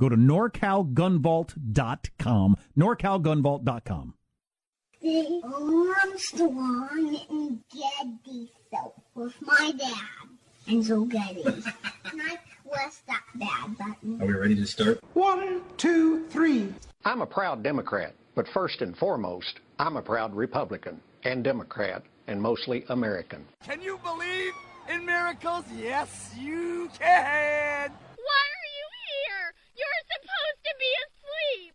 Go to norcalgunvault.com. norcalgunvault.com. The Armstrong and Getty soap with my dad and so Getty. and I press that bad button. Are we ready to start? One, two, three. I'm a proud Democrat, but first and foremost, I'm a proud Republican and Democrat and mostly American. Can you believe in miracles? Yes, you can. Why are you here? You're supposed to be asleep.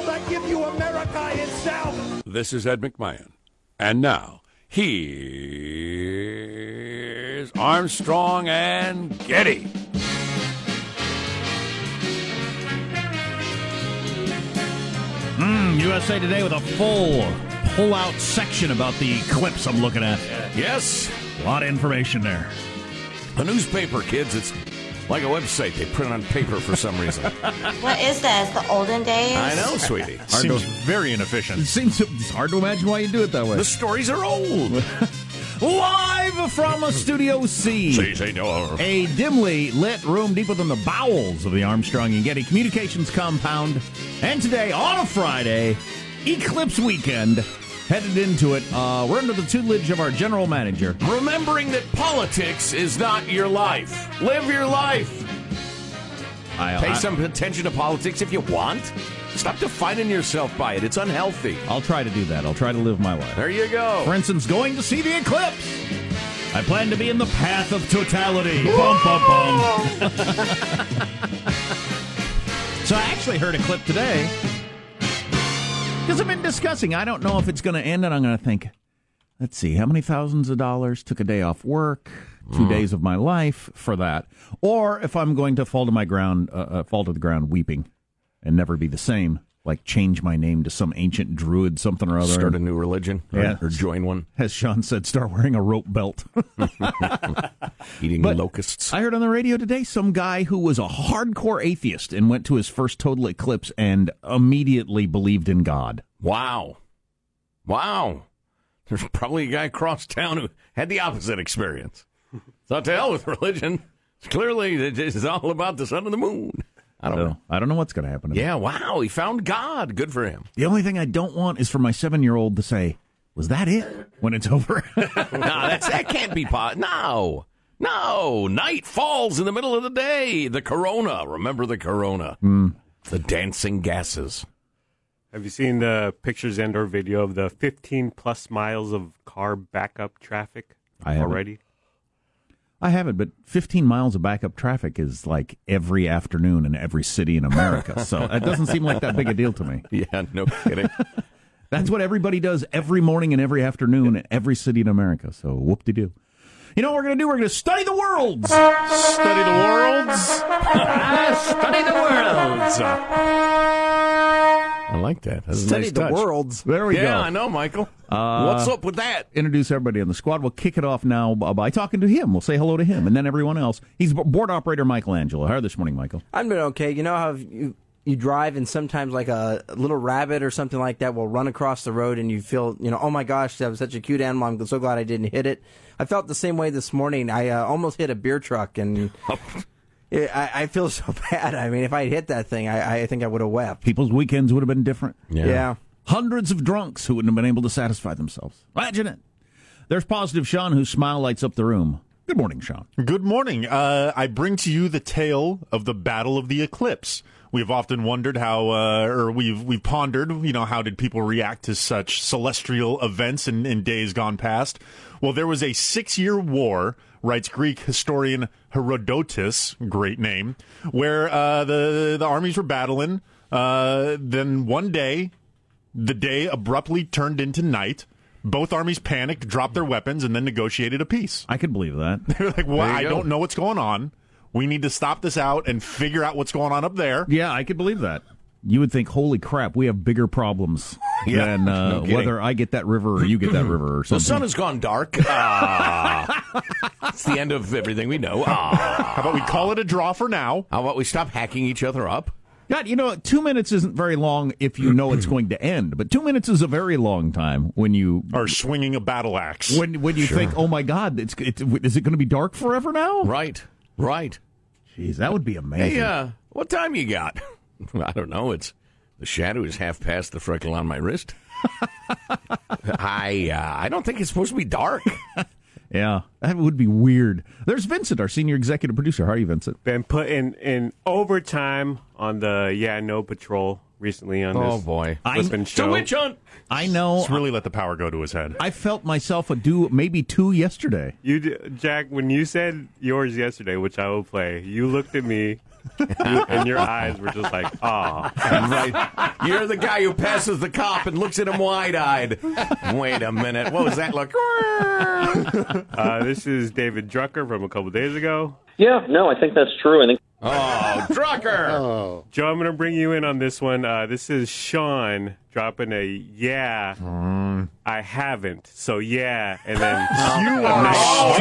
I give you America itself. This is Ed McMahon. And now, here's Armstrong and Getty. Mm, USA Today with a full pull-out section about the clips I'm looking at. Yes. A lot of information there. The newspaper, kids. It's like a website they print on paper for some reason. what is this? The olden days? I know, sweetie. Seems very inefficient. It seems it's hard to imagine why you do it that way. The stories are old. Live from a Studio C. Si, senor. A dimly lit room deeper than the bowels of the Armstrong and Getty Communications compound. And today, on a Friday, Eclipse Weekend, headed into it. Uh, we're under the tutelage of our general manager. Remembering that politics is not your life. Live your life. I, Pay I, some attention to politics if you want. Stop defining yourself by it. It's unhealthy. I'll try to do that. I'll try to live my life. There you go. For instance, going to see the eclipse. I plan to be in the path of totality. Bum, bum, bum. so I actually heard a clip today because I've been discussing. I don't know if it's going to end, and I'm going to think, let's see, how many thousands of dollars took a day off work, two mm. days of my life for that, or if I'm going to fall to my ground, uh, uh, fall to the ground weeping, and never be the same. Like change my name to some ancient druid, something or other. Start a new religion, or, yeah. or join one. As Sean said, start wearing a rope belt. Eating but locusts. I heard on the radio today some guy who was a hardcore atheist and went to his first total eclipse and immediately believed in God. Wow. Wow. There's probably a guy across town who had the opposite experience. Thought to hell with religion. Clearly, it's all about the sun and the moon. I don't so, know. I don't know what's going to happen. To yeah, me. wow. He found God. Good for him. The only thing I don't want is for my seven year old to say, Was that it? when it's over. no, that's, that can't be possible. No. No. Night falls in the middle of the day. The corona. Remember the corona. Mm. The dancing gases. Have you seen the pictures and or video of the 15 plus miles of car backup traffic I already? I haven't, but 15 miles of backup traffic is like every afternoon in every city in America. so it doesn't seem like that big a deal to me. Yeah, no kidding. That's what everybody does every morning and every afternoon in every city in America. So whoop de doo. You know what we're going to do? We're going to study the worlds. Study the worlds? study the worlds. Worlds. I like that. That's a Study nice the touch. worlds. There we yeah, go. Yeah, I know, Michael. Uh, What's up with that? Introduce everybody on the squad. We'll kick it off now by talking to him. We'll say hello to him, and then everyone else. He's board operator Michelangelo. How are you this morning, Michael? I'm doing okay. You know how you you drive and sometimes like a little rabbit or something like that will run across the road and you feel you know oh my gosh that was such a cute animal. I'm so glad I didn't hit it. I felt the same way this morning. I uh, almost hit a beer truck and. Yeah, I, I feel so bad. I mean, if I had hit that thing, I, I think I would have wept. People's weekends would have been different. Yeah. Yeah. Hundreds of drunks who wouldn't have been able to satisfy themselves. Imagine it. There's positive Sean, whose smile lights up the room. Good morning, Sean. Good morning. Uh, I bring to you the tale of the Battle of the Eclipse. We've often wondered how, uh, or we've we've pondered, you know, how did people react to such celestial events in, in days gone past? Well, there was a six-year war, writes Greek historian Herodotus, great name, where uh, the the armies were battling. Uh, then one day, the day abruptly turned into night. Both armies panicked, dropped their weapons, and then negotiated a peace. I could believe that. They're like, well, I go. don't know what's going on. We need to stop this out and figure out what's going on up there. Yeah, I could believe that. You would think, holy crap, we have bigger problems Yeah, than uh, no whether I get that river or you get that river or something. The sun has gone dark. Ah. it's the end of everything we know. Ah. How about we call it a draw for now? How about we stop hacking each other up? God, you know, two minutes isn't very long if you know it's going to end, but two minutes is a very long time when you are swinging a battle axe. When when you Sure. think, oh my God, it's, it's is it going to be dark forever now? Right, right. Jeez, that would be amazing. Hey, uh, what time you got? I don't know. It's the shadow is half past the freckle on my wrist. I uh, I don't think it's supposed to be dark. Yeah, that would be weird. There's Vincent, our senior executive producer. How are you, Vincent? Been put in, in overtime on the Yeah No Patrol recently on Oh, this boy. flippin' It's a show. witch hunt. I know. It's really let the power go to his head. I felt myself a do maybe two yesterday. You, Jack, when you said yours yesterday, which I will play, you looked at me, you- and your eyes were just like, ah. right. You're the guy who passes the cop and looks at him wide eyed. Wait a minute. What was that look? Uh, this is David Drucker from a couple days ago. Yeah, no, I think that's true. I think. Oh, Drucker. Oh. Joe, I'm going to bring you in on this one. Uh, this is Sean dropping a yeah. I haven't. So yeah, and then You are Oh,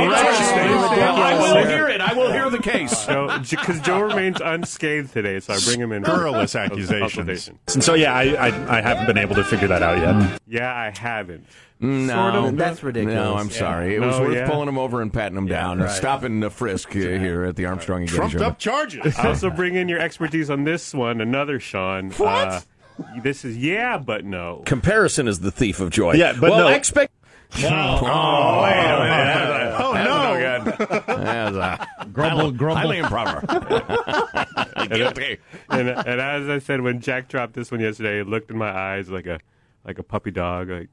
I will hear it. I will hear the case. Because Joe remains unscathed today, so I bring him in. Scurrilous for accusations. And so, yeah, I, I, I haven't been able to figure that out yet. Yeah, I haven't. No, Sort of. That's ridiculous. No, I'm sorry. It No, was worth yeah. pulling him over and patting him down, and stopping the frisk uh, here at the Armstrong and Trumped up charges. I also bring in your expertise on this one, another Sean. What? Uh, this is yeah, but no. Comparison is the thief of joy. Yeah, but well, no. expect. Oh, wait a minute. Oh, That was no. good. That was a Grumble, highly, grumble. highly improper. Guilty. And, and as I said, when Jack dropped this one yesterday, it looked in my eyes like a like a puppy dog. Like,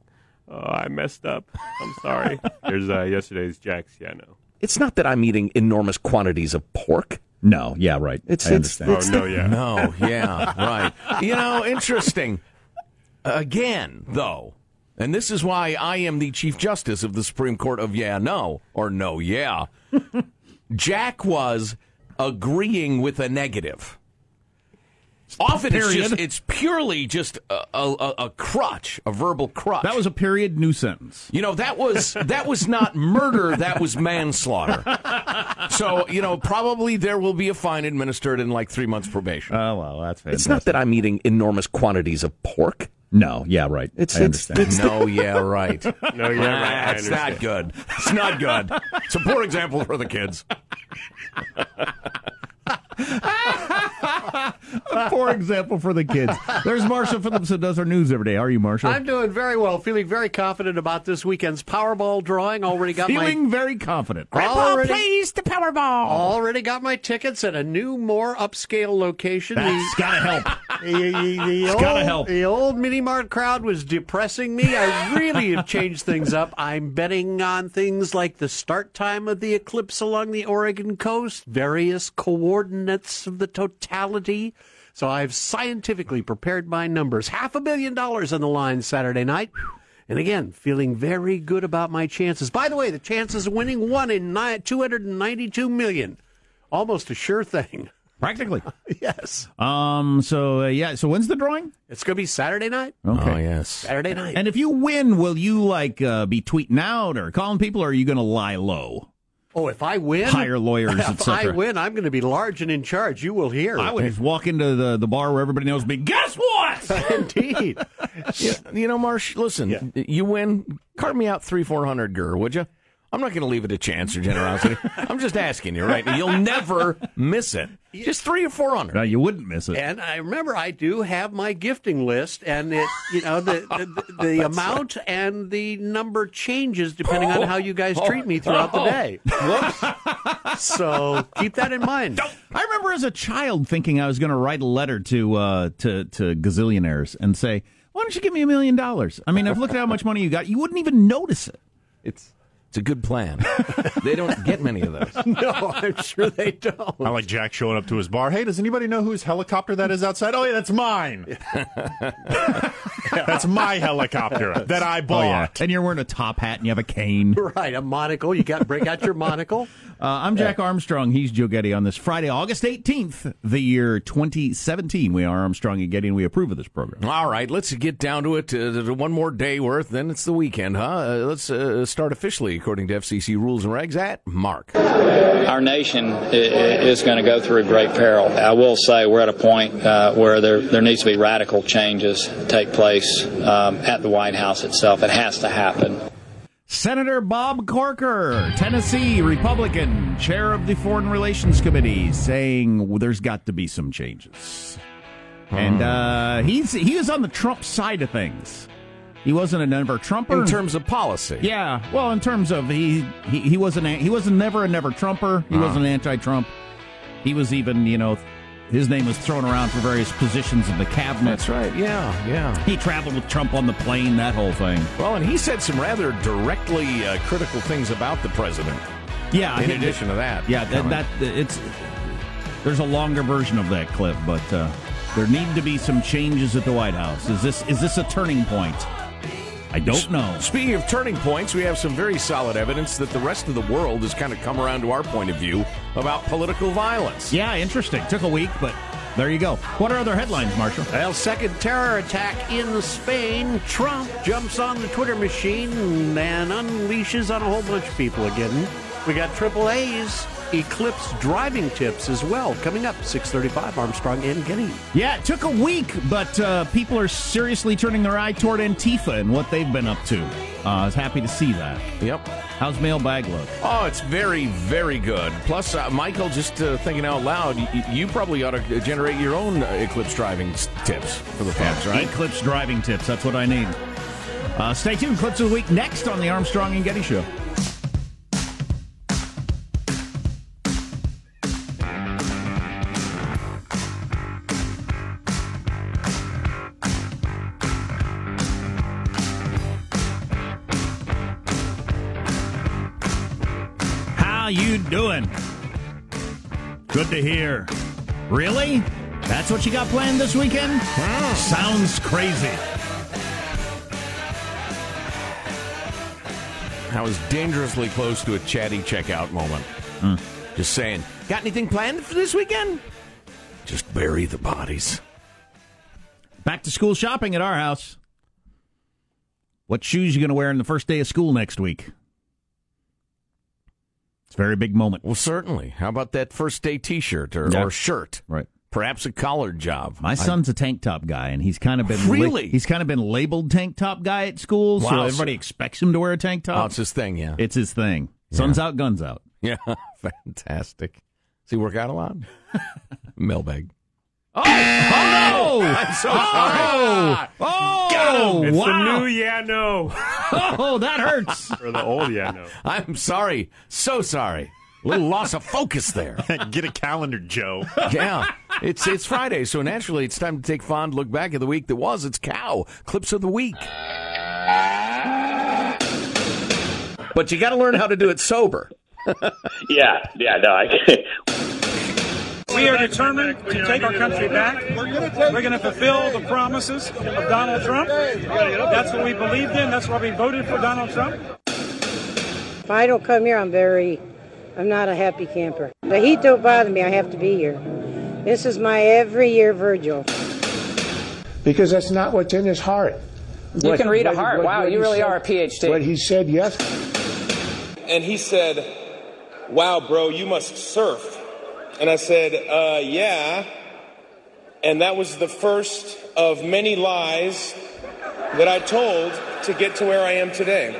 oh, I messed up. I'm sorry. Here's uh, yesterday's Jack's. Yeah, no. It's not that I'm eating enormous quantities of pork. No, yeah, right. It's- I it's- understand. Oh no, yeah. No, yeah, right. You know, interesting. Again, though, and this is why I am the Chief Justice of the Supreme Court of Yeah, No, or No, Yeah. Jack was agreeing with a negative. Often it's just it's purely just a, a, a crutch, a verbal crutch. That was a period new sentence. You know that was that was not murder. That was manslaughter. So you know probably there will be a fine administered in like three months probation. Oh well, that's fantastic. It's not that I'm eating enormous quantities of pork. No, yeah, right. It's- I it's- understand. no, yeah, right. No, yeah, right. I That's not good. It's not good. It's a poor example for the kids. a poor example for the kids. There's Marshall Phillips who does our news every day. How are you, Marshall? I'm doing very well. Feeling very confident about this weekend's Powerball drawing. Already got feeling my very confident. already, Please, the Powerball. already got my tickets at a new, more upscale location. That's gotta help. The, the, the It's old, gotta help. The old mini mart crowd was depressing me. I really have changed things up. I'm betting on things like the start time of the eclipse along the Oregon coast, various coordinates of the totality. So I've scientifically prepared my numbers. Half a billion dollars on the line Saturday night. And again, feeling very good about my chances. By the way, the chances of winning one in ni- 292 million. Almost a sure thing. Practically. yes. Um. So uh, yeah. So when's the drawing? It's going to be Saturday night. Okay. Oh, yes. Saturday night. And if you win, will you like uh, be tweeting out or calling people, or are you going to lie low? Oh, if I win, Hire lawyers, If I win, I'm going to be large and in charge. You will hear. I would just walk into the, the bar where everybody knows me. Guess what? Indeed. you, you know, Marsh, listen, you win, carve me out three, four hundred gur, would you? I'm not going to leave it to chance or generosity. I'm just asking you, right? You'll never miss it. Just three or four hundred. No, you wouldn't miss it. And I remember I do have my gifting list, and it, you know, the the, the amount and the number changes depending on how you guys treat me throughout the day. so keep that in mind. I remember as a child thinking I was going to write a letter to uh, to to gazillionaires and say, "Why don't you give me a million dollars?" I mean, I've looked at how much money you got. You wouldn't even notice it. It's it's a good plan. they don't get many of those. No, I'm sure they don't. I like Jack showing up to his bar. Hey, does anybody know whose helicopter that is outside? Oh, yeah, that's mine. that's my helicopter that I bought. Oh yeah, and you're wearing a top hat and you have a cane. Right, a monocle. You got to break out your monocle. Uh, I'm Jack Armstrong. He's Joe Getty on this Friday, August 18th, the year 2017. We are Armstrong and Getty, and we approve of this program. All right, let's get down to it. Uh, one more day worth, then it's the weekend, huh? Uh, let's uh, start officially according to FCC rules and regs at Mark. Our nation i- i- is going to go through great peril. I will say we're at a point uh, where there, there needs to be radical changes take place um, at the White House itself. It has to happen. Senator Bob Corker, Tennessee Republican, chair of the Foreign Relations Committee, saying well, there's got to be some changes. And uh, he's he is on the Trump side of things. He wasn't a never Trumper In terms of policy. Yeah, well, in terms of he he, he wasn't a, he wasn't never a never Trumper. He Uh-huh. wasn't anti-Trump. He was even you know his name was thrown around for various positions in the cabinet. That's right. Yeah, yeah. He traveled with Trump on the plane. That whole thing. Well, and he said some rather directly uh, critical things about the president. Yeah. In he- addition to that, Yeah, that, that it's there's a longer version of that clip, but uh, there need to be some changes at the White House. Is this is this a turning point? I don't know. Speaking of turning points, we have some very solid evidence that the rest of the world has kind of come around to our point of view about political violence. Yeah, interesting. Took a week, but there you go. What are other headlines, Marshall? Well, second terror attack in Spain. Trump jumps on the Twitter machine and unleashes on a whole bunch of people again. We got triple A's Eclipse driving tips as well coming up 6:35 Armstrong and Getty. Yeah, it took a week, but uh, people are seriously turning their eye toward Antifa and what they've been up to. Uh, I was happy to see that. Yep. How's mailbag look? Oh, it's very, very good. Plus, uh, Michael, just uh, thinking out loud, you, you probably ought to generate your own uh, Eclipse driving s- tips for the folks, right? Eclipse driving tips. That's what I need. Uh, stay tuned. Clips of the week next on the Armstrong and Getty Show. Good to hear. Really? That's what you got planned this weekend? Sounds crazy. I was dangerously close to a chatty checkout moment. Hmm. Just saying, got anything planned for this weekend? Just bury the bodies. Back to school shopping at our house. What shoes you going to wear on the first day of school next week? It's a very big moment. Well, certainly. How about that first day T-shirt or, Yeah. or shirt? Right. Perhaps a collared job. My son's a tank top guy, and he's kind of been Really? he's kind of been labeled tank top guy at school, so everybody so- expects him to wear a tank top. Oh, it's his thing, yeah. It's his thing. Sun's out, guns out. Yeah, fantastic. Does he work out a lot? Mailbag. Oh, oh, I'm so oh, oh, It's wow. the new yeah no. oh, that hurts. or the old yeah no. I'm sorry. So sorry. A Little loss of focus there. Get a calendar, Joe. yeah. It's it's Friday, so naturally it's time to take fond look back at the week that was. It's cow clips of the week. But you got to learn how to do it sober. Yeah, yeah, no, I We are determined to take our country back. We're going to fulfill the promises of Donald Trump. That's what we believed in. That's why we voted for Donald Trump. If I don't come here, I'm very, I'm not a happy camper. The heat don't bother me. I have to be here. This is my every year Virgil. Because that's not what's in his heart. You can read a heart. Wow, you really said- are a PhD. What he said yes. And he said, Wow, bro, you must surf. And I said, uh, Yeah. And that was the first of many lies that I told to get to where I am today.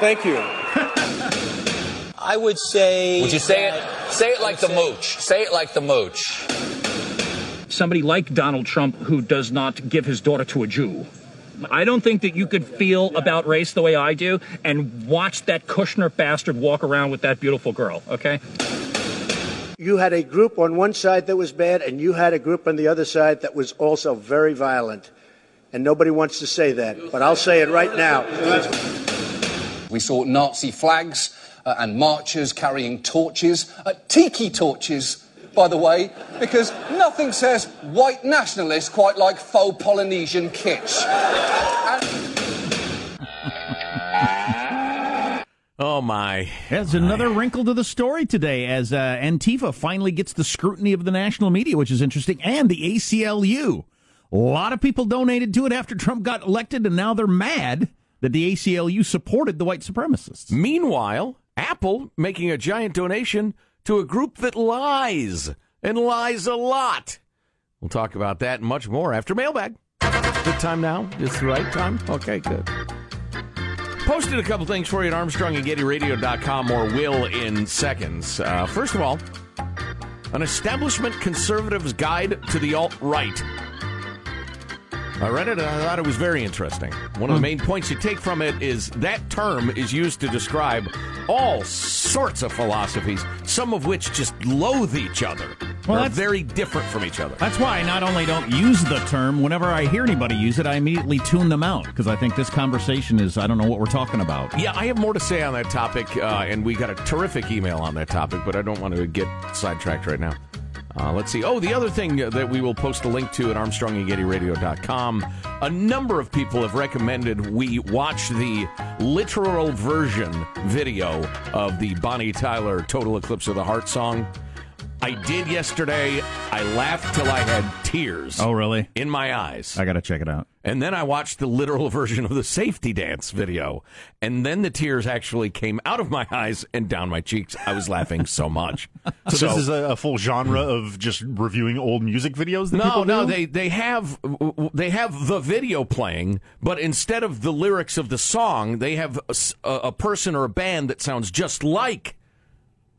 Thank you. I would say. Would you say it? Say it like the mooch. Say it like the mooch. somebody like Donald Trump who does not give his daughter to a Jew. I don't think that you could feel about race the way I do and watch that Kushner bastard walk around with that beautiful girl, okay? You had a group on one side that was bad, and you had a group on the other side that was also very violent. And nobody wants to say that, but I'll say it right now. We saw Nazi flags uh, and marchers carrying torches, uh, tiki torches, by the way, because nothing says white nationalist quite like faux Polynesian kitsch. Oh my! There's another wrinkle to the story today as uh, Antifa finally gets the scrutiny of the national media, which is interesting, and the ACLU. A lot of people donated to it after Trump got elected, and now they're mad that the ACLU supported the white supremacists. Meanwhile, Apple making a giant donation to a group that lies and lies a lot. We'll talk about that and much more after mailbag. Good time now? It's the right time? Okay, good. Posted a couple things for you at Armstrong and GettyRadio.com. More will in seconds. Uh, first of all, an establishment conservative's guide to the alt right. I read it and I thought it was very interesting. One of the main points you take from it is that term is used to describe all sorts of philosophies, some of which just loathe each other. Well, They're that's- very different from each other. That's why I not only don't use the term, whenever I hear anybody use it, I immediately tune them out because I think this conversation is, I don't know what we're talking about. Yeah, I have more to say on that topic, uh, and we got a terrific email on that topic, but I don't want to get sidetracked right now. Uh, let's see. Oh, the other thing that we will post a link to at ArmstrongandGettyRadio.com. A number of people have recommended we watch the literal version video of the Bonnie Tyler "Total Eclipse of the Heart" song. I did yesterday. I laughed till I had tears. Oh, really? In my eyes. I got to check it out. And then I watched the literal version of the safety dance video. And then the tears actually came out of my eyes and down my cheeks. I was laughing so much. So, this is a, a full genre of just reviewing old music videos that no, people no, they they have they have the video playing, but instead of the lyrics of the song, they have a person or a band that sounds just like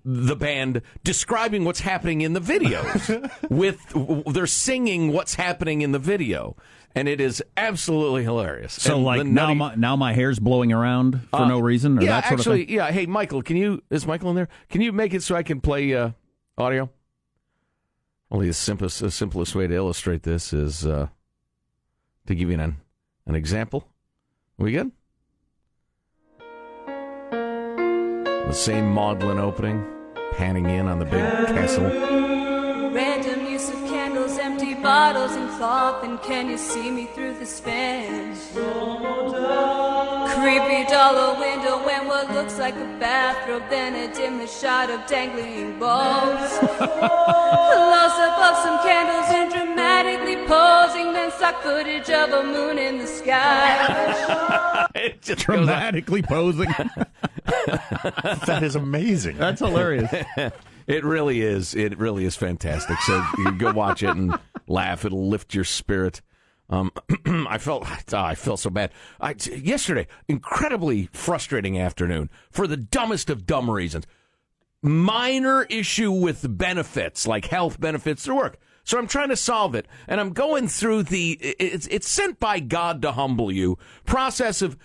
the band describing what's happening in the videos. with they're singing what's happening in the video, and it is absolutely hilarious. So, And like the now, my, now my hair's blowing around for uh, no reason, or yeah, that sort actually, of thing. yeah. Hey, Michael, can you? Is Michael in there? Can you make it so I can play uh, audio? Only the simplest, the simplest way to illustrate this is uh, to give you an an example. Are we good? The same maudlin opening, panning in on the big castle. Random use of candles, empty bottles, and cloth. And can you see me through the span? Creepy dollar window and what looks like a bathrobe, then a dimly shot of dangling balls. Close up of some candles and dramatically posing, then stock footage of a moon in the sky. It just Dramatically posing. that is amazing. That's hilarious. it really is. It really is fantastic. So you go watch it and laugh. It'll lift your spirit. Um, I felt ah, I felt so bad. I, yesterday, incredibly frustrating afternoon for the dumbest of dumb reasons. Minor issue with benefits, like health benefits through work. So I'm trying to solve it, and I'm going through the it's it's sent by God to humble you process of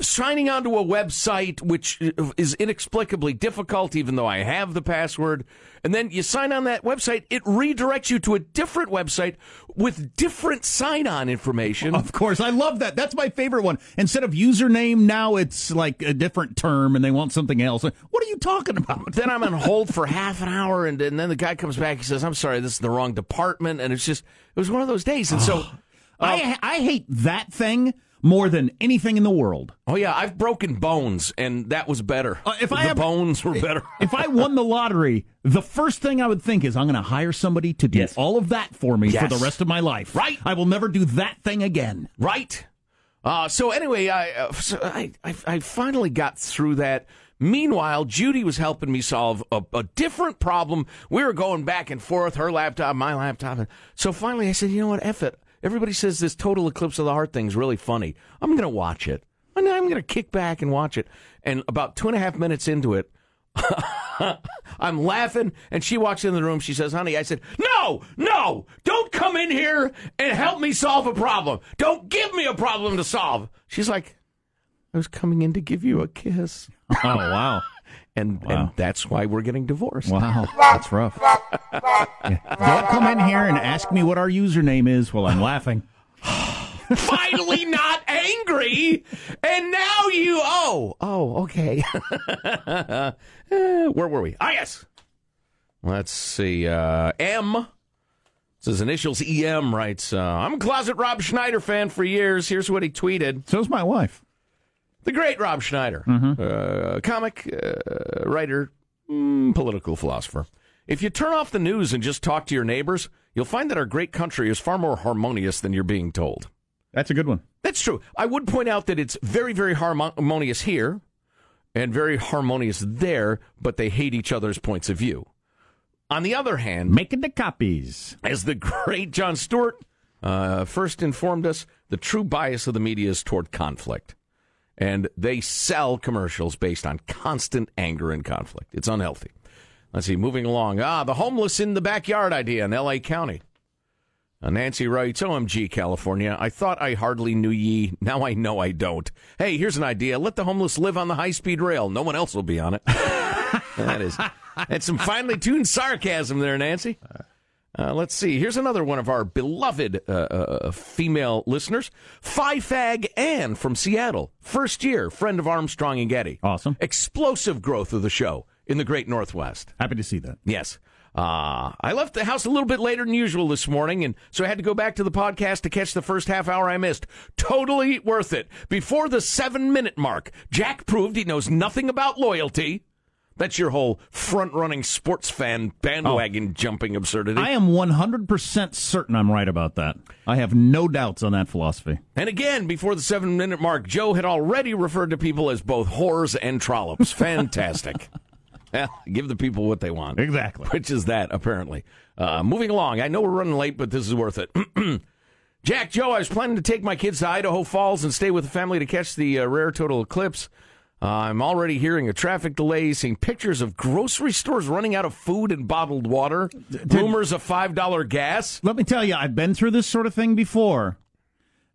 signing onto a website which is inexplicably difficult, even though I have the password. And then you sign on that website, it redirects you to a different website with different sign on information. Of course, I love that. That's my favorite one. Instead of username, now it's like a different term, and they want something else. What are you talking about? then I'm on hold for half an hour, and, and then the guy comes back. He says, "I'm sorry, this is the wrong department," and it's just it was one of those days. And so, I I hate that thing more than anything in the world. Oh yeah, I've broken bones, and that was better. Uh, if the I have- bones were better. If I won the lottery, the first thing I would think is I'm going to hire somebody to do all of that for me for the rest of my life. Right. I will never do that thing again. Right. Uh, so anyway, I, uh, so I, I I finally got through that. Meanwhile, Judy was helping me solve a, a different problem. We were going back and forth, her laptop, my laptop. So finally, I said, you know what, F it. Everybody says this total eclipse of the heart thing's really funny. I'm going to watch it. I'm going to kick back and watch it. And about two and a half minutes into it, I'm laughing, and she walks in the room. She says, "Honey," I said, "No, no, don't come in here and help me solve a problem. Don't give me a problem to solve." She's like, "I was coming in to give you a kiss." Oh wow, and Wow. and that's why we're getting divorced. Wow, that's rough. Yeah. Don't come in here and ask me what our username is while I'm laughing. Finally, not angry, and now you. Oh, oh, okay. Uh, where were we? Ah, yes. Let's see. Uh, M. Says initials EM writes, uh, I'm a closet Rob Schneider fan for years. Here's what he tweeted. So's my wife. The great Rob Schneider, uh, comic, uh, writer, mm, political philosopher. If you turn off the news and just talk to your neighbors, you'll find that our great country is far more harmonious than you're being told. That's a good one. That's true. I would point out that it's very, very harmonious here and very harmonious there, but they hate each other's points of view. On the other hand, making the copies. As the great Jon Stewart uh, first informed us, the true bias of the media is toward conflict. And they sell commercials based on constant anger and conflict. It's unhealthy. Let's see, moving along. Ah, the homeless in the backyard idea in L.A. County. Uh, Nancy writes, OMG, California. I thought I hardly knew ye. Now I know I don't. Hey, here's an idea. Let the homeless live on the high speed rail. No one else will be on it. that is. That's some finely tuned sarcasm there, Nancy. Uh, let's see. Here's another one of our beloved uh, uh, female listeners. Fag Ann from Seattle. First year, friend of Armstrong and Getty. Awesome. Explosive growth of the show in the great Northwest. Happy to see that. Yes. Uh, I left the house a little bit later than usual this morning, and so I had to go back to the podcast to catch the first half hour I missed. Totally worth it. Before the seven minute mark, Jack proved he knows nothing about loyalty. That's your whole front running sports fan bandwagon jumping absurdity. I am 100% certain I'm right about that. I have no doubts on that philosophy. And again, before the seven minute mark, Joe had already referred to people as both whores and trollops. Fantastic. well, give the people what they want. Exactly. Which is that, apparently. Uh, moving along. I know we're running late, but this is worth it. Jack, Joe, I was planning to take my kids to Idaho Falls and stay with the family to catch the uh, rare total eclipse. Uh, I'm already hearing of traffic delays, seeing pictures of grocery stores running out of food and bottled water, rumors of $5 gas. Let me tell you, I've been through this sort of thing before.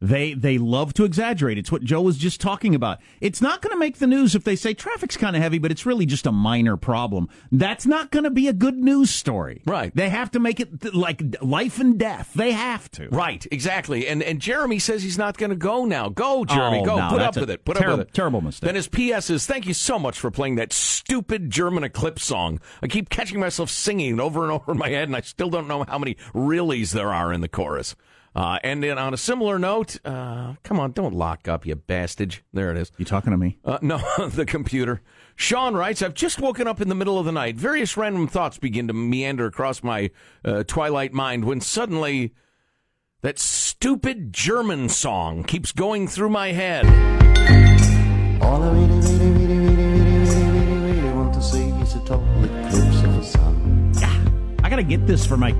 They they love to exaggerate. It's what Joe was just talking about. It's not going to make the news if they say traffic's kind of heavy, but it's really just a minor problem. That's not going to be a good news story. Right. They have to make it th- like life and death. They have to. Right, exactly. And and Jeremy says he's not going to go now. Go, Jeremy, Oh, go. no, Put up with it. Put terrible- up with it. terrible mistake. Then his PS is thank you so much for playing that stupid German eclipse song. I keep catching myself singing it over and over in my head, and I still don't know how many reallys there are in the chorus. Uh, and then on a similar note, uh, come on, don't lock up, you bastard. There it is. You talking to me? Uh, no, the computer. Sean writes, I've just woken up in the middle of the night. Various random thoughts begin to meander across my uh, twilight mind when suddenly that stupid German song keeps going through my head. All I really, really, really, really, really, really, really, really want to see is a total eclipse of the sun. I got to get this for my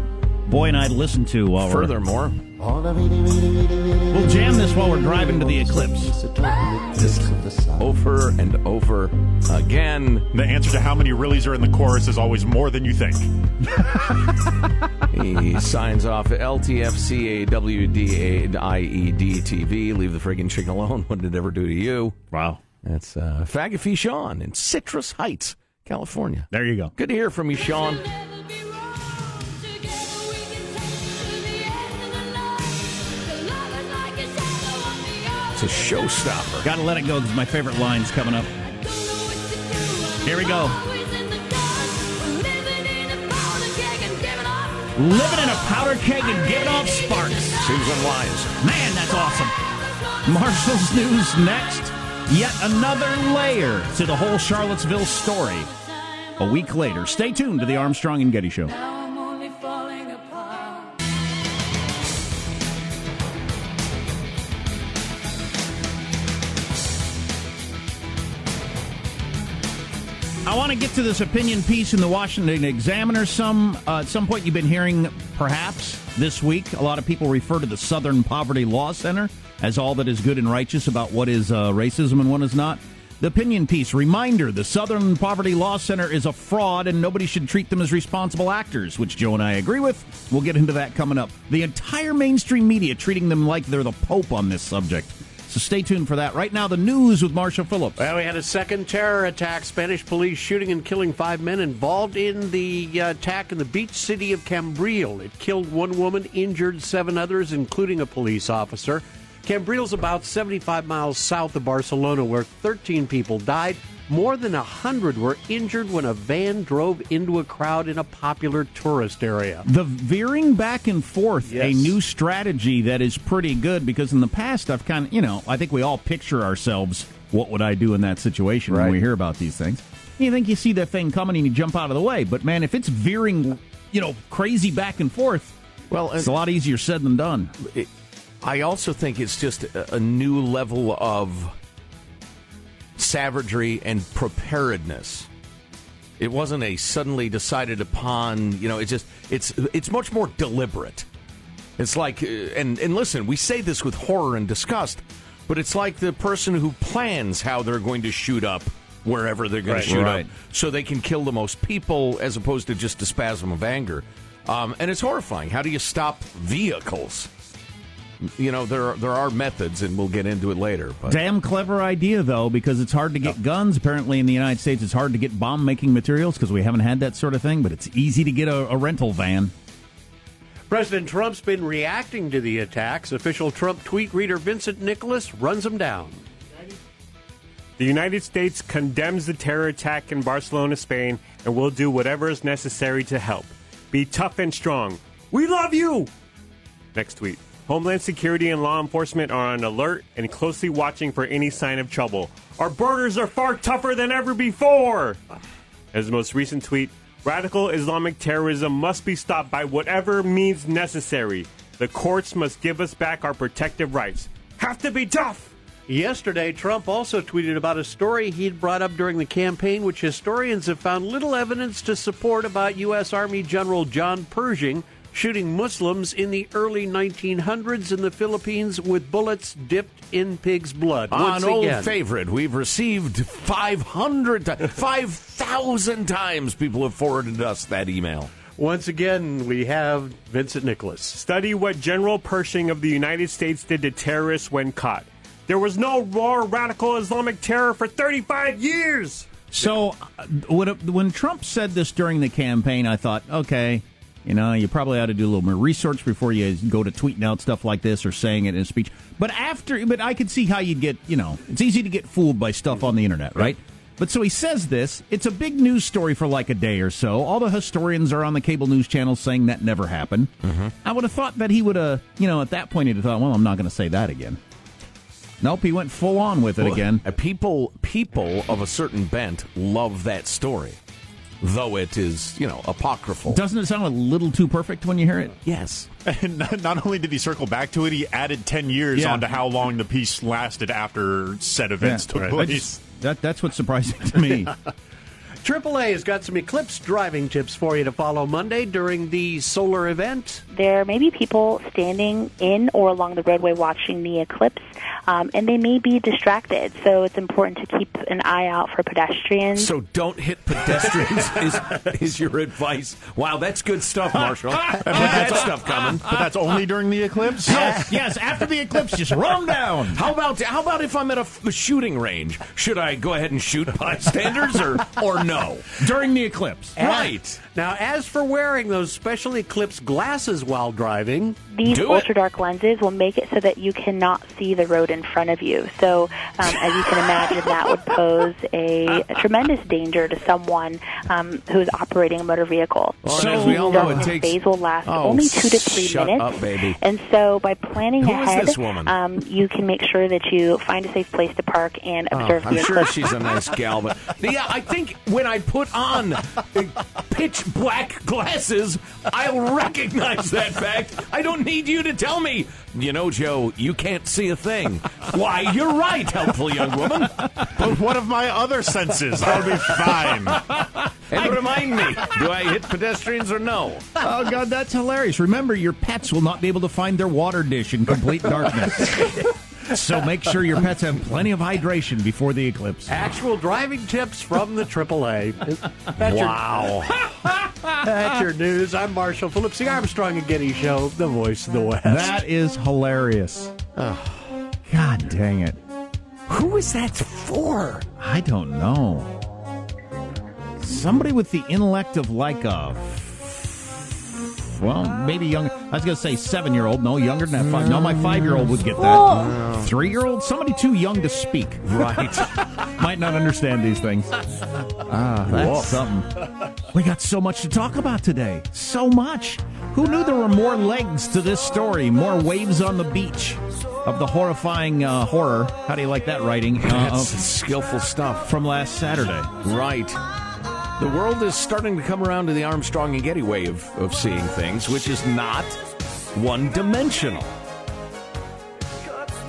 boy and I to listen to while Furthermore, we're. We'll jam this while we're driving to the eclipse. is a total eclipse of the sun. over and over again. The answer to how many reallys are in the chorus is always more than you think. He signs off LTFCAWDAIEDTV. Leave the friggin' chicken alone. What did it ever do to you? Wow. That's uh, Fagafee Sean in Citrus Heights, California. There you go. Good to hear from you, Sean. It's a showstopper. Got to let it go. my favorite line's coming up. Here we go. Living in a powder keg and giving off sparks. Susan Wise. Man, that's awesome. Marshall's News next. Yet another layer to the whole Charlottesville story. A week later. Stay tuned to the Armstrong and Getty Show. I want to get to this opinion piece in the Washington Examiner. Some uh, at some point you've been hearing, perhaps this week, a lot of people refer to the Southern Poverty Law Center as all that is good and righteous about what is uh, racism and what is not. The opinion piece reminder: the Southern Poverty Law Center is a fraud, and nobody should treat them as responsible actors, which Joe and I agree with. We'll get into that coming up. The entire mainstream media treating them like they're the Pope on this subject. So stay tuned for that. Right now, the news with Marshall Phillips. Well, we had a second terror attack. Spanish police shooting and killing five men involved in the uh, attack in the beach city of Cambrils. It killed one woman, injured seven others, including a police officer. Cambril's about 75 miles south of Barcelona, where 13 people died. More than 100 were injured when a van drove into a crowd in a popular tourist area. The veering back and forth, a new strategy that is pretty good because in the past I've kind of, you know, I think we all picture ourselves, what would I do in that situation when we hear about these things. You think you see that thing coming and you jump out of the way, but man, if it's veering, you know, crazy back and forth, well, it's a lot easier said than done. I also think it's just a, a new level of savagery and preparedness. It wasn't a suddenly decided upon, you know, it's just it's it's much more deliberate. It's like uh, and and listen, we say this with horror and disgust, but it's like the person who plans how they're going to shoot up wherever they're going Right. to shoot Right. up so they can kill the most people as opposed to just a spasm of anger. Um, and it's horrifying. How do you stop vehicles? You know, there are, there are methods, and we'll get into it later. But Damn clever idea, though, because it's hard to get guns. Apparently, in the United States, it's hard to get bomb making materials because we haven't had that sort of thing, but it's easy to get a, a rental van. President Trump's been reacting to the attacks. Official Trump tweet reader Vincent Nicholas runs them down. The United States condemns the terror attack in Barcelona, Spain, and will do whatever is necessary to help. Be tough and strong. We love you! Next tweet. Homeland Security and law enforcement are on alert and closely watching for any sign of trouble. Our borders are far tougher than ever before! As the most recent tweet, radical Islamic terrorism must be stopped by whatever means necessary. The courts must give us back our protective rights. Have to be tough! Yesterday, Trump also tweeted about a story he'd brought up during the campaign, which historians have found little evidence to support about U.S. Army General John Pershing shooting Muslims in the early 1900s in the Philippines with bullets dipped in pig's blood. Once An old favorite. We've received 500, ti- 5,000 times people have forwarded us that email. Once again, we have Vincent Nicholas. Study what General Pershing of the United States did to terrorists when caught. There was no raw radical Islamic terror for 35 years. So uh, when, when Trump said this during the campaign, I thought, okay, you know, you probably ought to do a little more research before you go to tweeting out stuff like this or saying it in a speech. But after, but I could see how you'd get, you know, it's easy to get fooled by stuff on the internet, right? But so he says this. It's a big news story for like a day or so. All the historians are on the cable news channels saying that never happened. I would have thought that he would have, you know, at that point he'd have thought, well, I'm not going to say that again. Nope, he went full on with it Well, again. uh, People, people of a certain bent love that story, though it is, you know, apocryphal. Doesn't it sound a little too perfect when you hear it? Yes. And not, not only did he circle back to it, he added 10 years Yeah. onto how long the piece lasted after said events took I place. just- that, that's what's surprising to me. AAA has got some Eclipse driving tips for you to follow Monday during the solar event. There may be people standing in or along the roadway watching the eclipse, um, and they may be distracted. So it's important to keep an eye out for pedestrians. So don't hit pedestrians is, is your advice. Wow, that's good stuff, Marshall. Keep that stuff coming. But that's only during the eclipse? yes, yes. After the eclipse, just run down. How about how about if I'm at a shooting range? Should I go ahead and shoot bystanders or or no? No during the eclipse. And- Now, as for wearing those special eclipse glasses while driving, These ultra dark lenses will make it so that you cannot see the road in front of you. So, um, as you can imagine, that would pose a, a tremendous danger to someone um, who is operating a motor vehicle. Well, and so, as we all know, it takes- phase will last Oh, only two to three shut minutes. up, baby. And so, by planning Who is ahead, this woman? Um, you can make sure that you find a safe place to park and Oh, observe I'm the sure eclipse. she's a nice gal, but yeah, I think when I put on pitch black glasses, I'll recognize that fact. I don't need you to tell me. You know, Joe, you can't see a thing. Why, you're right, helpful young woman. But what of my other senses? I'll be fine. And remind me, do I hit pedestrians or no? Oh God, that's hilarious! Remember, your pets will not be able to find their water dish in complete darkness. so make sure your pets have plenty of hydration before the eclipse. actual driving tips from the AAA. That's your- Wow. That's your news. I'm Marshall Phillips, the Armstrong and Getty Show, the voice of the West. That is hilarious. God dang it. Who is that for? I don't know. Somebody with the intellect of like a. Well, maybe young. I was going to say seven year old. No, younger than that. Five. No, my five year old would get that. Three year old? Somebody too young to speak. Right. Might not understand these things. Ah, that's Woof. something. We got so much to talk about today. So much. Who knew there were more legs to this story? More waves on the beach of the horrifying uh, horror. How do you like that writing? Uh, That's skillful stuff. from last Saturday. Right. The world is starting to come around to the Armstrong and Getty way of, of seeing things, which is not one dimensional.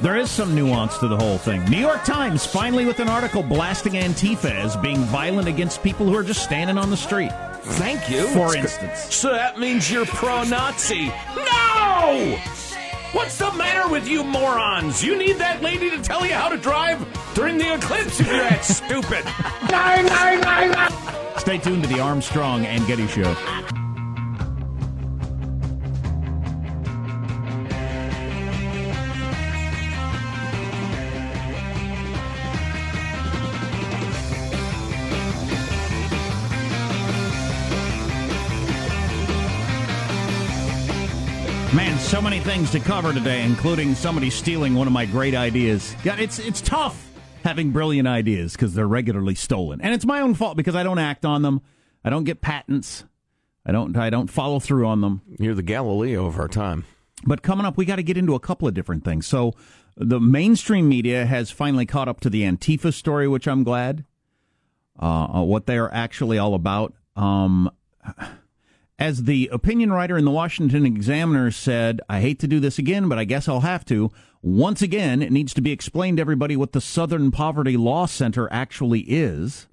There is some nuance to the whole thing. New York Times finally with an article blasting Antifa as being violent against people who are just standing on the street. Thank you. For It's instance. good. So that means you're pro Nazi. No! What's the matter with you morons? You need that lady to tell you how to drive during the eclipse if you're that stupid. Stay tuned to the Armstrong and Getty Show. Man, so many things to cover today, including somebody stealing one of my great ideas. Yeah, it's it's tough having brilliant ideas because they're regularly stolen, and it's my own fault because I don't act on them. I don't get patents. I don't. I don't follow through on them. You're the Galileo of our time. But coming up, we got to get into a couple of different things. So, the mainstream media has finally caught up to the Antifa story, which I'm glad. Uh, what they are actually all about. Um, as the opinion writer in the Washington Examiner said, I hate to do this again, but I guess I'll have to. Once again, it needs to be explained to everybody what the Southern Poverty Law Center actually is.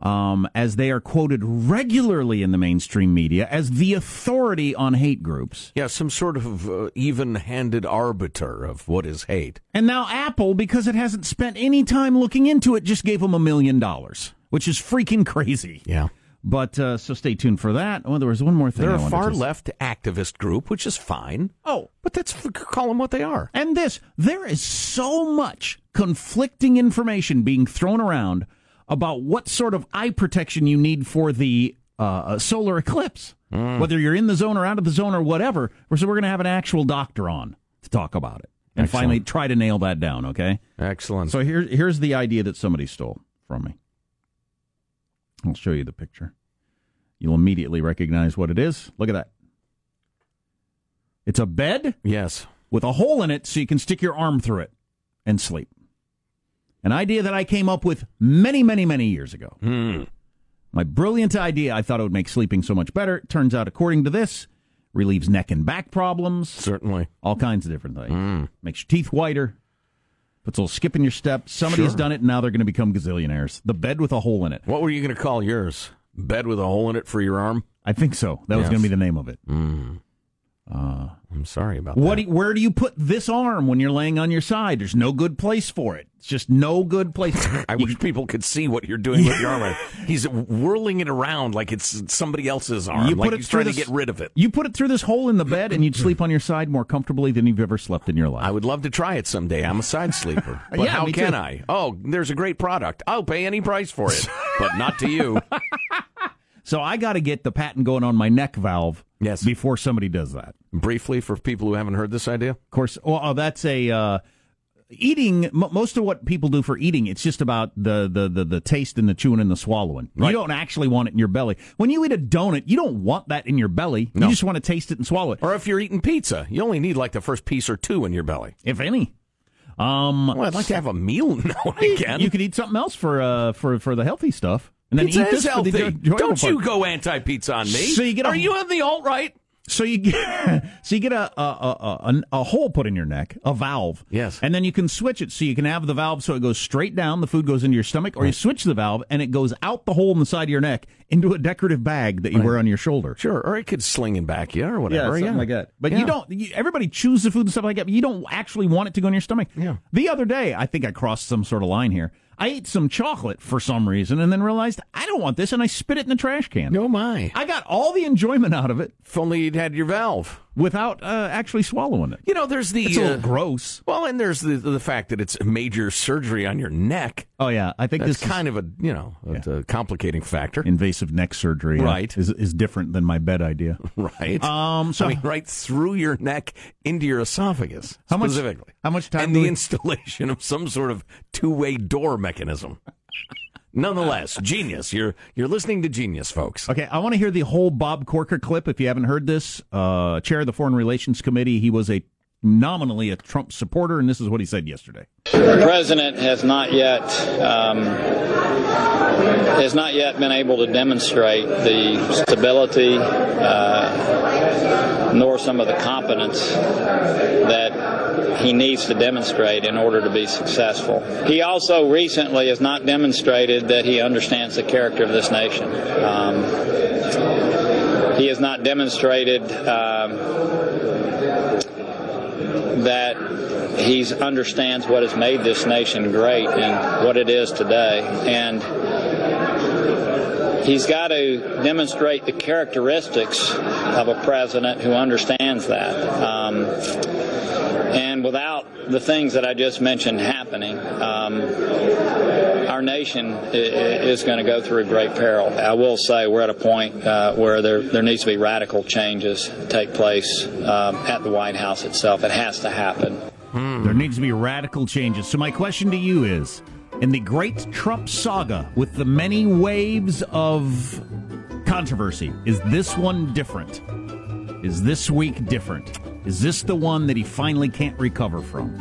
Um, as they are quoted regularly in the mainstream media as the authority on hate groups. Yeah, some sort of uh, even handed arbiter of what is hate. And now Apple, because it hasn't spent any time looking into it, just gave them a million dollars, which is freaking crazy. Yeah. But uh, so stay tuned for that. Oh, there was one more thing. They're I a far left activist group, which is fine. Oh, but that's call them what they are. And this, there is so much conflicting information being thrown around about what sort of eye protection you need for the uh, solar eclipse. Mm. Whether you're in the zone or out of the zone or whatever. So we're going to have an actual doctor on to talk about it and Excellent. finally try to nail that down. Okay. Excellent. So here, here's the idea that somebody stole from me. I'll show you the picture. You'll immediately recognize what it is. Look at that. It's a bed Yes. with a hole in it so you can stick your arm through it and sleep. An idea that I came up with many, many, many years ago. Hmm. My brilliant idea, I thought it would make sleeping so much better. It turns out, according to this, relieves neck and back problems. Certainly. All kinds of different things. Makes your teeth whiter. Puts a little skip in your step. Somebody has done it, and now they're going to become gazillionaires. The bed with a hole in it. What were you going to call yours? Bed with a hole in it for your arm? I think so. That was Yes. going to be the name of it. Mm. Uh, I'm sorry about what? Do you, where do you put this arm when you're laying on your side? There's no good place for it. It's just no good place. I wish people could see what you're doing with your arm. He's whirling it around like it's somebody else's arm. You like put it he's through trying this- to get rid of it. You put it through this hole in the bed, and you'd sleep on your side more comfortably than you've ever slept in your life. I would love to try it someday. I'm a side sleeper. But Yeah, how me can too. I? Oh, there's a great product. I'll pay any price for it, but not to you. So I got to get the patent going on my neck valve. Yes. Before somebody does that. Briefly, for people who haven't heard this idea, Of course, well, oh, that's a uh, eating. M- most of what people do for eating, it's just about the, the, the, the taste and the chewing and the swallowing. You don't actually want it in your belly. When you eat a donut, you don't want that in your belly. No. You just want to taste it and swallow it, or if you're eating pizza, you only need like the first piece or two in your belly. if any. Um, Well, I'd like to have a meal now and again. You could eat something else for uh, for for the healthy stuff, and then Pizza eat is this for the healthy. enjoyable Don't part. you go anti-pizza on me. So you get a- Are you on the alt right? So you get so you get a a, a a a hole put in your neck, a valve. Yes. And then you can switch it so you can have the valve so it goes straight down, the food goes into your stomach, or you switch the valve and it goes out the hole in the side of your neck into a decorative bag that you wear on your shoulder. Sure, or it could sling and back you or whatever. something yeah. like that. But Yeah. you don't. You, everybody chews the food and stuff like that, but you don't actually want it to go in your stomach. Yeah. The other day, I think I crossed some sort of line here. I ate some chocolate for some reason, and then realized I don't want this, and I spit it in the trash can. Oh my! I got all the enjoyment out of it If only you'd had your valve. Without uh, actually swallowing it. You know, there's the It's a little uh, gross. well, and there's the the fact that it's a major surgery on your neck. Oh yeah, I think That's this is- kind of a you know it's a complicating factor, invasive neck surgery, Right. is is different than my bed idea. right? Um, so I mean, right through your neck into your esophagus, How much- how much time And the we- installation of some sort of two-way door mechanism. Nonetheless, genius. You're you're listening to genius, folks. Okay, I want to hear the whole Bob Corker clip. If you haven't heard this, uh, chair of the Foreign Relations Committee, he was a nominally a Trump supporter, and this is what he said yesterday. The president has not yet um, has not yet been able to demonstrate the stability uh, nor some of the competence that he needs to demonstrate in order to be successful. He also recently has not demonstrated that he understands the character of this nation. Um, he has not demonstrated. Um, that he understands what has made this nation great and what it is today. And he's got to demonstrate the characteristics of a president who understands that. Um, and without the things that I just mentioned happening, um, our nation is going to go through great peril. I will say we're at a point uh, where there, there needs to be radical changes take place um, at the White House itself. It has to happen. There needs to be radical changes. So my question to you is: in the great Trump saga, with the many waves of controversy, is this one different? Is this week different? Is this the one that he finally can't recover from?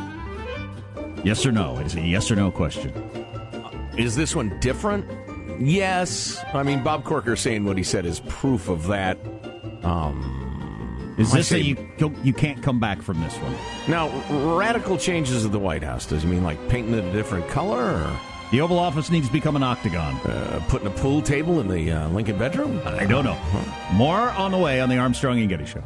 Yes or no? It's a yes or no question. Is this one different? Yes. I mean, Bob Corker saying what he said is proof of that. Um, Is this say- a you you can't come back from this one? now radical changes of the White House? Does he mean like painting it a different color, or The Oval Office needs to become an octagon. uh, putting a pool table in the uh, Lincoln bedroom? I don't know. More on the way on the Armstrong and Getty Show.